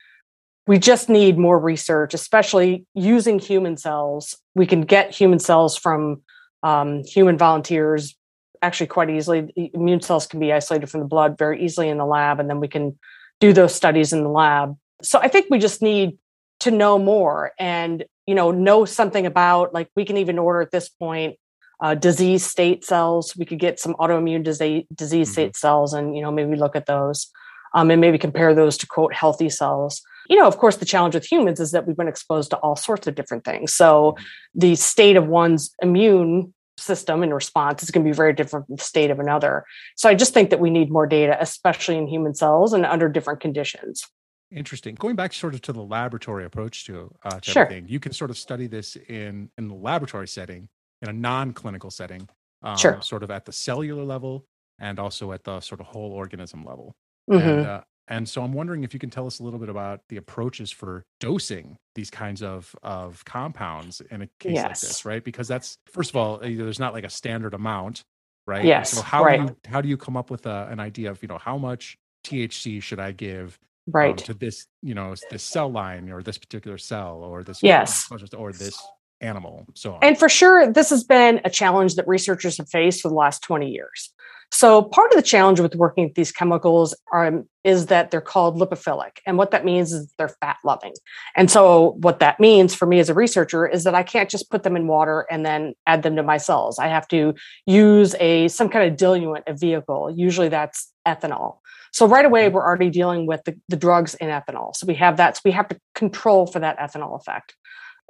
we just need more research, especially using human cells. We can get human cells from um, human volunteers actually quite easily. Immune cells can be isolated from the blood very easily in the lab, and then we can do those studies in the lab. So I think we just need to know more and you know know something about like we can even order at this point uh, disease state cells. We could get some autoimmune disease disease Mhm. state cells, and you know maybe look at those, um, and maybe compare those to quote healthy cells. You know, of course, the challenge with humans is that we've been exposed to all sorts of different things. So the state of one's immune system and response is going to be very different from the state of another. So I just think that we need more data, especially in human cells and under different conditions. Interesting. Going back sort of to the laboratory approach to, uh, to Sure. everything, you can sort of study this in in the laboratory setting, in a non-clinical setting, um, Sure. sort of at the cellular level and also at the sort of whole organism level. Mhm. And uh, and so I'm wondering if you can tell us a little bit about the approaches for dosing these kinds of of compounds in a case like this, right? Because that's first of all, there's not like a standard amount, right? Yes, So how right. do you how do you come up with a, an idea of you know how much THC should I give um, Right. to this you know this cell line or this particular cell or this Yes. or this animal so on And for sure, this has been a challenge that researchers have faced for the last 20 years. So, part of the challenge with working with these chemicals um, is that they're called lipophilic. And what that means is they're fat loving. And so, what that means for me as a researcher is that I can't just put them in water and then add them to my cells. I have to use a some kind of diluent, a vehicle. Usually that's ethanol. So, right away, we're already dealing with the, the drugs in ethanol. So, we have that. So, we have to control for that ethanol effect.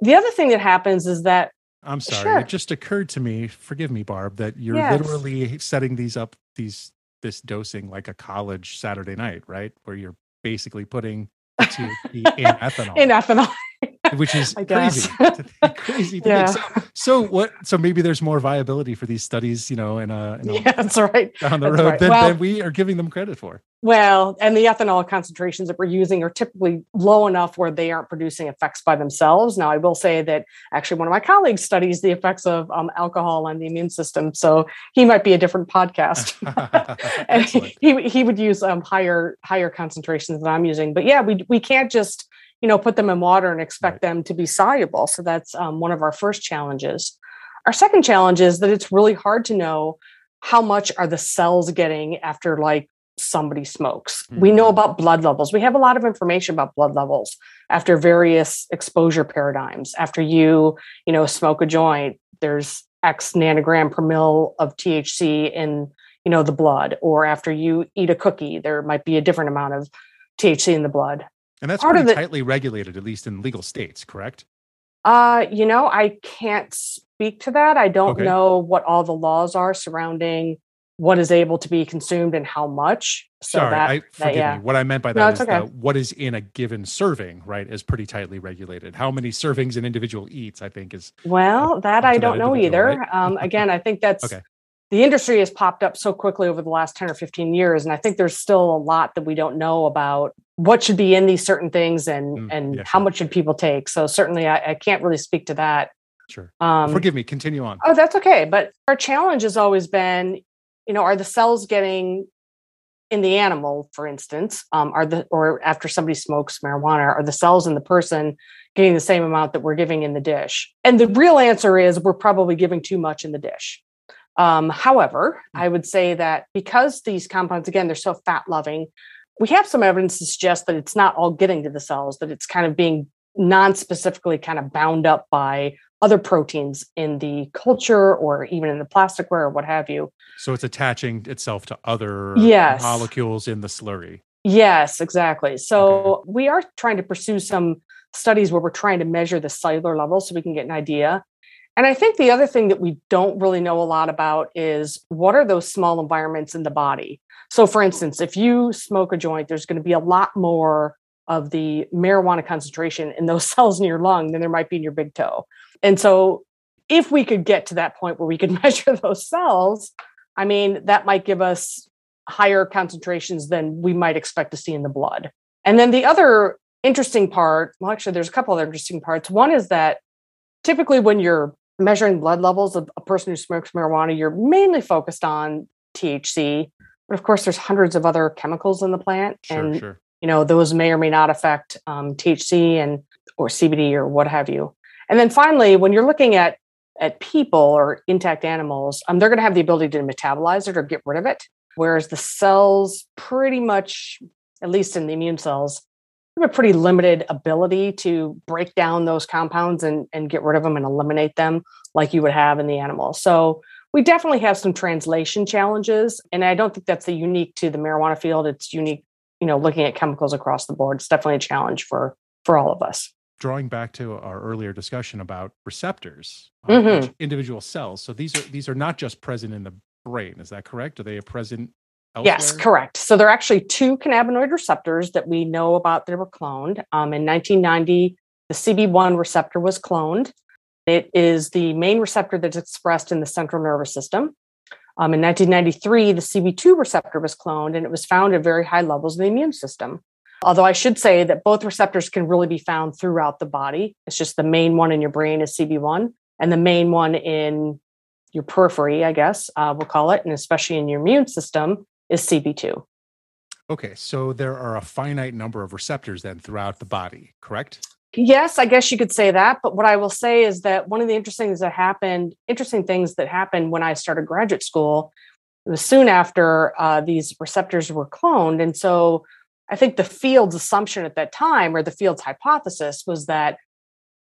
The other thing that happens is that i'm sorry Sure. it just occurred to me forgive me barb that you're Yes. literally setting these up these this dosing like a college saturday night right where you're basically putting the THC in ethanol in ethanol, which is crazy crazy to Yeah. So, so what so maybe there's more viability for these studies you know and in a yeah, that's right. down the that's road right. than, Well- than we are giving them credit for Well, and the ethanol concentrations that we're using are typically low enough where they aren't producing effects by themselves. Now, I will say that actually one of my colleagues studies the effects of um, alcohol on the immune system, so he might be a different podcast. and Excellent. he he would use um, higher higher concentrations than I'm using. But yeah, we we can't just you know put them in water and expect Right. them to be soluble. So that's um, one of our first challenges. Our second challenge is that it's really hard to know how much are the cells getting after like somebody smokes. We know about blood levels. We have a lot of information about blood levels after various exposure paradigms. After you, you know, smoke a joint, there's X nanogram per mil of THC in, you know, the blood. Or after you eat a cookie, there might be a different amount of THC in the blood. And that's Part pretty it- tightly regulated, at least in legal states, correct? Uh, you know, I can't speak to that. I don't Okay. know what all the laws are surrounding what is able to be consumed and how much. So Sorry, that, I that- forgive yeah. me. What I meant by No, that it's is okay. that what is in a given serving, right, is pretty tightly regulated. How many servings an individual eats, I think, is Well, that I don't know either. right? Um, again, I think that's Okay. The industry has popped up so quickly over the last 10 or 15 years. And I think there's still a lot that we don't know about what should be in these certain things and, Mm, and yeah, how sure. much should people take. So certainly I, I can't really speak to that. sure. Um, Forgive me. Continue on. Oh, that's okay. But our challenge has always been, you know, are the cells getting in the animal, for instance, um, are the or after somebody smokes marijuana, are the cells in the person getting the same amount that we're giving in the dish? And the real answer is we're probably giving too much in the dish. Um, however, I would say that because these compounds, again, they're so fat loving, we have some evidence to suggest that it's not all getting to the cells, that it's kind of being non-specifically kind of bound up by other proteins in the culture or even in the plasticware or what have you. So it's attaching itself to other Yes. molecules in the slurry. Yes, exactly. So we are trying to pursue some studies where we're trying to measure the cellular level so we can get an idea. And I think the other thing that we don't really know a lot about is what are those small environments in the body? So, for instance, if you smoke a joint, there's going to be a lot more of the marijuana concentration in those cells in your lung than there might be in your big toe. And so, if we could get to that point where we could measure those cells, I mean, that might give us higher concentrations than we might expect to see in the blood. And then the other interesting part, well, actually, there's a couple other interesting parts. One is that typically when you're measuring blood levels of a person who smokes marijuana, you're mainly focused on THC. But of course, there's hundreds of other chemicals in the plant. Sure, and sure. you know, those may or may not affect um, THC and or CBD or what have you. And then finally, when you're looking at at people or intact animals, um, they're going to have the ability to metabolize it or get rid of it, whereas the cells pretty much, at least in the immune cells, have a pretty limited ability to break down those compounds and, and get rid of them and eliminate them like you would have in the animal. So we definitely have some translation challenges. And I don't think that's the unique to the marijuana field. It's unique, you know, looking at chemicals across the board. It's definitely a challenge for for all of us. Drawing back to our earlier discussion about receptors, Mhm. individual cells. So these are these are not just present in the brain. Is that correct? Are they present elsewhere? Yes, correct. So there are actually two cannabinoid receptors that we know about that were cloned. Um, in 1990, the CB1 receptor was cloned. It is the main receptor that's expressed in the central nervous system. Um, in 1993, the CB2 receptor was cloned and it was found at very high levels in the immune system. Although I should say that both receptors can really be found throughout the body. It's just the main one in your brain is CB1, and the main one in your periphery, I guess uh, we'll call it, and especially in your immune system, is CB2. Okay, so there are a finite number of receptors then throughout the body, correct? Yes, I guess you could say that. But what I will say is that one of the interesting things that happened, interesting things that happened when I started graduate school, it was soon after uh, these receptors were cloned. And so I think the field's assumption at that time, or the field's hypothesis, was that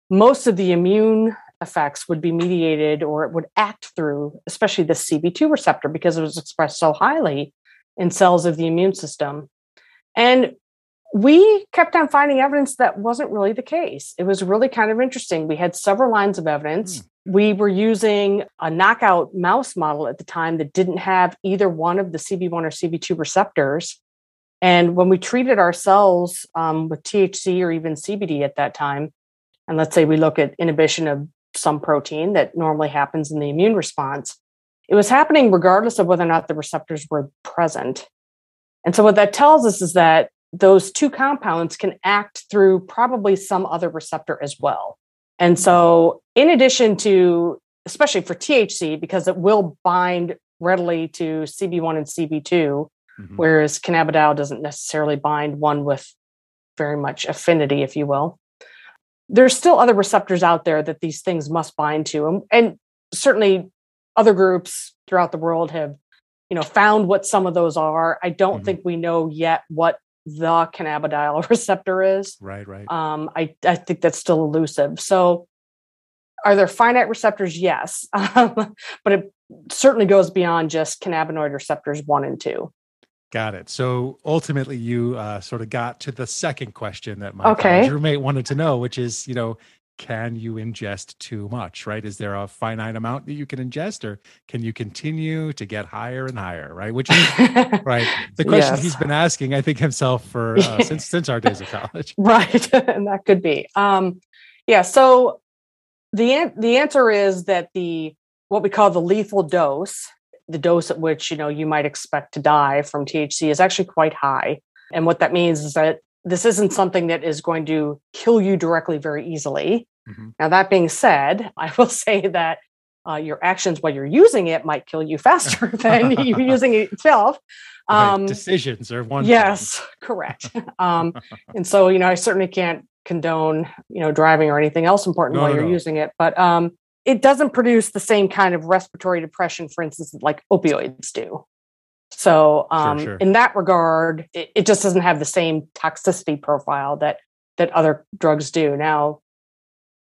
most of the immune effects would be mediated or it would act through, especially the CB2 receptor, because it was expressed so highly in cells of the immune system. And we kept on finding evidence that wasn't really the case. It was really kind of interesting. We had several lines of evidence. We were using a knockout mouse model at the time that didn't have either one of the CB1 or CB2 receptors. And when we treated our cells um, with THC or even CBD at that time, and let's say we look at inhibition of some protein that normally happens in the immune response, it was happening regardless of whether or not the receptors were present. And so, what that tells us is that those two compounds can act through probably some other receptor as well. And so, in addition to, especially for THC, because it will bind readily to CB1 and CB2, Mhm. whereas cannabidiol doesn't necessarily bind one with very much affinity, if you will. There's still other receptors out there that these things must bind to. And, and certainly other groups throughout the world have, you know, found what some of those are. I don't Mhm. think we know yet what the cannabidiol receptor is. Right, right. Um, I, I think that's still elusive. So, are there finite receptors? Yes. Um, but it certainly goes beyond just cannabinoid receptors one and two. Got it. So ultimately, you uh, sort of got to the second question that my Okay. roommate wanted to know, which is, you know, can you ingest too much? Right? Is there a finite amount that you can ingest, or can you continue to get higher and higher? Right? Which is right the question Yes. he's been asking, I think himself for uh, since since our days of college. right and that could be um yeah so the the answer is that the what we call the lethal dose the dose at which you know you might expect to die from THC is actually quite high and what that means is that this isn't something that is going to kill you directly very easily Mhm. now that being said i will say that uh, your actions while you're using it might kill you faster than you using it itself Right, um, Decisions are one. Yes, correct. um, and so, you know, I certainly can't condone, you know, driving or anything else important No, while no, you're no. using it, but um, it doesn't produce the same kind of respiratory depression, for instance, like opioids do. So, um, sure. in that regard, it, it just doesn't have the same toxicity profile that that other drugs do. Now,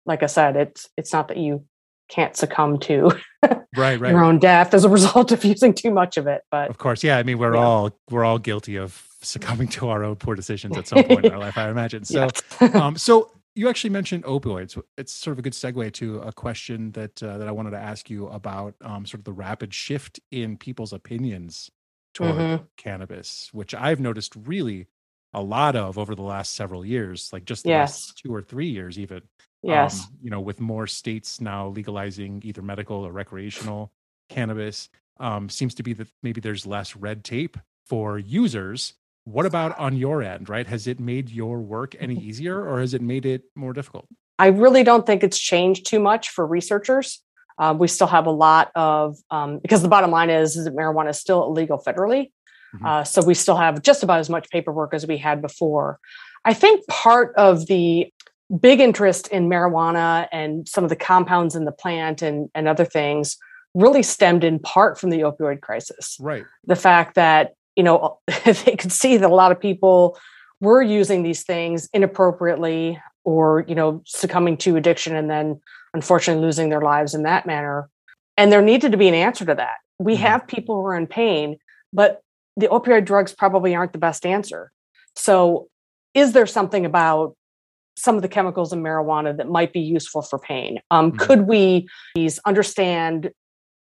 like I said, it's it's not that you can't succumb to Right, right. your own death as a result of using too much of it, but Of course, yeah. I mean, we're Yeah. all we're all guilty of succumbing to our own poor decisions at some point in our life, I imagine. So, yes. um, so you actually mentioned opioids. It's sort of a good segue to a question that uh, that I wanted to ask you about um, sort of the rapid shift in people's opinions toward Mhm. cannabis, which I've noticed really a lot of over the last several years, like just the Yes. last two or three years, even. yes. Um, you know, with more states now legalizing either medical or recreational cannabis, um, seems to be that maybe there's less red tape for users. What about on your end, right? Has it made your work any easier or has it made it more difficult? I really don't think it's changed too much for researchers. Uh, we still have a lot of um, because the bottom line is, is that marijuana is still illegal federally. Mhm. Uh, so we still have just about as much paperwork as we had before. I think part of the big interest in marijuana and some of the compounds in the plant and, and other things really stemmed in part from the opioid crisis Right. the fact that you know they could see that a lot of people were using these things inappropriately or you know succumbing to addiction and then unfortunately losing their lives in that manner and there needed to be an answer to that we Mhm. have people who are in pain but the opioid drugs probably aren't the best answer so is there something about some of the chemicals in marijuana that might be useful for pain um, Mhm. could we please understand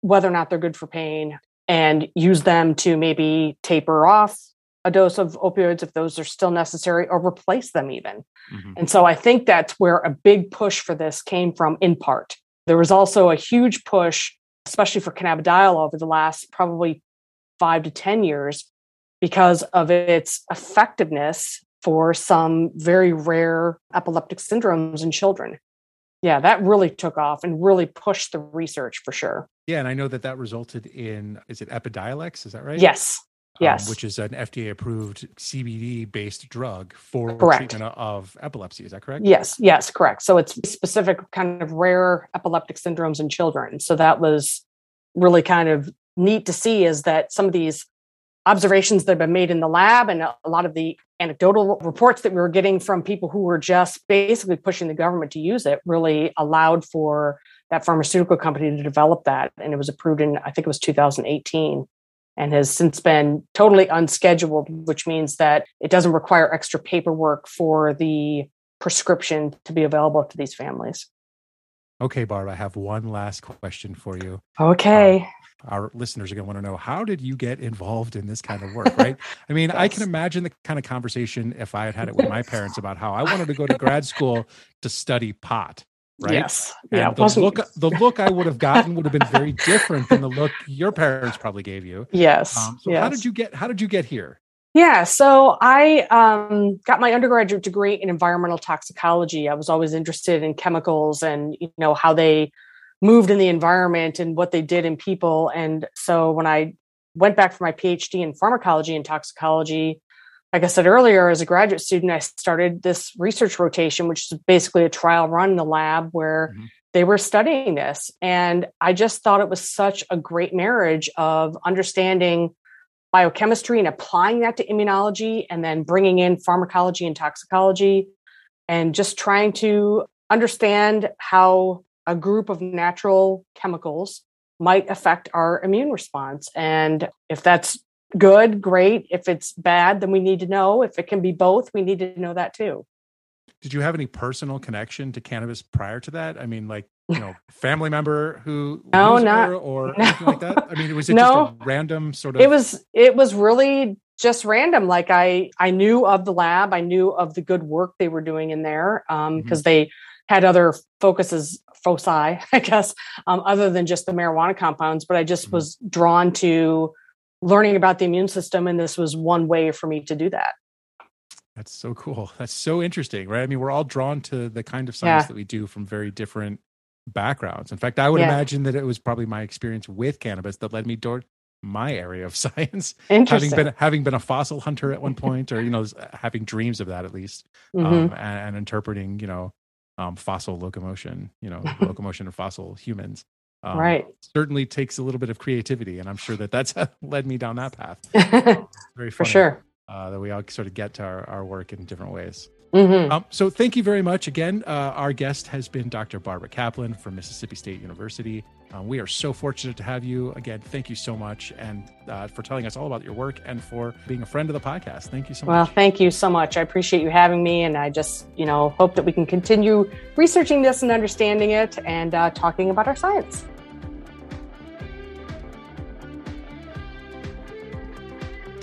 whether or not they're good for pain and use them to maybe taper off a dose of opioids if those are still necessary or replace them even. Mhm. And so I think that's where a big push for this came from in part. There was also a huge push, especially for cannabidiol over the last probably five to 10 years because of its effectiveness for some very rare epileptic syndromes in children. Yeah, that really took off and really pushed the research for sure. Yeah, and I know that that resulted in is it Epidiolex? Is that right? Yes. Um, Yes. which is an FDA approved CBD based drug for Correct. treatment of epilepsy. Is that correct? Yes, yes, correct. So it's specific kind of rare epileptic syndromes in children. So that was really kind of neat to see is that some of these observations that have been made in the lab and a lot of the anecdotal reports that we were getting from people who were just basically pushing the government to use it really allowed for that pharmaceutical company to develop that and it was approved in i think it was 2018 and has since been totally unscheduled which means that it doesn't require extra paperwork for the prescription to be available to these families Okay, Barb, I have one last question for you. okay um, Our listeners are going to want to know how did you get involved in this kind of work, right? I mean, I can imagine the kind of conversation if I had had it with my parents about how I wanted to go to grad school to study pot, right? yes And yeah the look the look I would have gotten would have been very different than the look your parents probably gave you. yes Um, so how did you get how did you get here? Yeah, so I um, got my undergraduate degree in environmental toxicology. I was always interested in chemicals and you know how they moved in the environment and what they did in people. And so when I went back for my PhD in pharmacology and toxicology, like I said earlier, as a graduate student, I started this research rotation, which is basically a trial run in the lab where Mhm. they were studying this. And I just thought it was such a great marriage of understanding biochemistry and applying that to immunology and then bringing in pharmacology and toxicology and just trying to understand how a group of natural chemicals might affect our immune response and if that's good great if it's bad then we need to know if it can be both we need to know that too Did you have any personal connection to cannabis prior to that? I mean, like you know, family member who No, not- or no. anything like that? I mean, was it No. just a random sort of? it was it was really just random like i i knew of the lab i knew of the good work they were doing in there um because they had other focuses foci i guess um, other than just the marijuana compounds but i just Mhm. was drawn to learning about the immune system and this was one way for me to do that That's so cool. That's so interesting, right? I mean, we're all drawn to the kind of science Yeah. that we do from very different backgrounds. In fact, I would Yeah. imagine that it was probably my experience with cannabis that led me toward my area of science, interesting having been having been a fossil hunter at one point, or you know, having dreams of that at least, Mhm. um, and, and interpreting, you know, um, fossil locomotion, you know, locomotion of fossil humans. Um, Right. Certainly takes a little bit of creativity, and I'm sure that that's led me down that path. Very for sure uh, that we all sort of get to our, our work in different ways. Mhm. Um, so thank you very much again. Uh, our guest has been Dr. Barbara Kaplan from Mississippi State University. Um, we are so fortunate to have you again. Thank you so much, and uh, for telling us all about your work and for being a friend of the podcast. Thank you so Well, much. Well, thank you so much. I appreciate you having me, and I just, you know, hope that we can continue researching this and understanding it, and uh, talking about our science.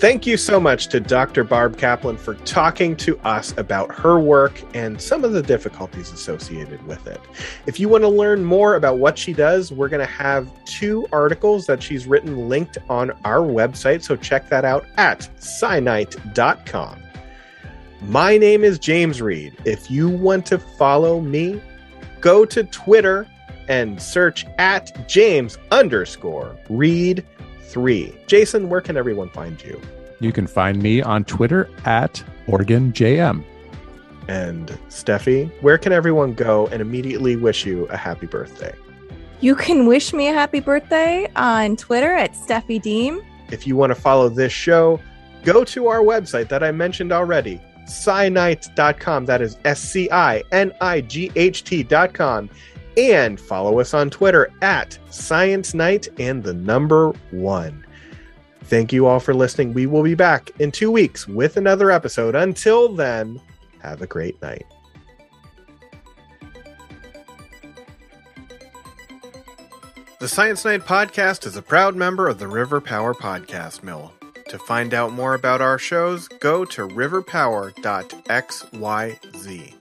Thank you so much to Dr. Barb Kaplan for talking to us about her work and some of the difficulties associated with it. If you want to learn more about what she does, we're going to have two articles that she's written linked on our website, so check that out at scinight.com. My name is James Reed. If you want to follow me, go to Twitter and search at James underscore Reed three. Jason, where can everyone find you? You can find me on Twitter at OregonJM. And Steffi, where can everyone go and immediately wish you a happy birthday? You can wish me a happy birthday on Twitter at Steffi Deem. If you want to follow this show, go to our website that I mentioned already, scinight.com. That is S C I N I G H T.com. And follow us on Twitter at Science Night and the number one. Thank you all for listening. We will be back in two weeks with another episode. Until then, have a great night. The Science Night podcast is a proud member of the River Power Podcast Mill. To find out more about our shows, go to riverpower.xyz.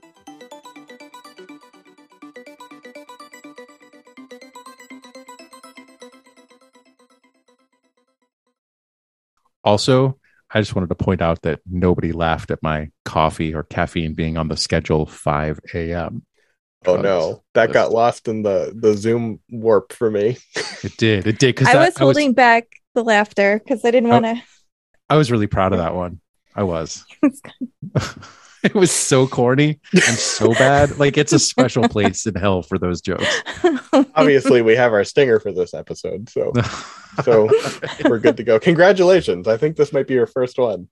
Also, I just wanted to point out that nobody laughed at my coffee or caffeine being on the schedule 5 a.m. Oh no, that got lost in the the Zoom warp for me. It did. It did. Because I was holding back the laughter because I didn't Oh. want to. I was really proud of that one. I was. it was so corny and so bad. Like it's a special place in hell for those jokes. Obviously, we have our stinger for this episode, so so we're good to go. Congratulations! I think this might be your first one.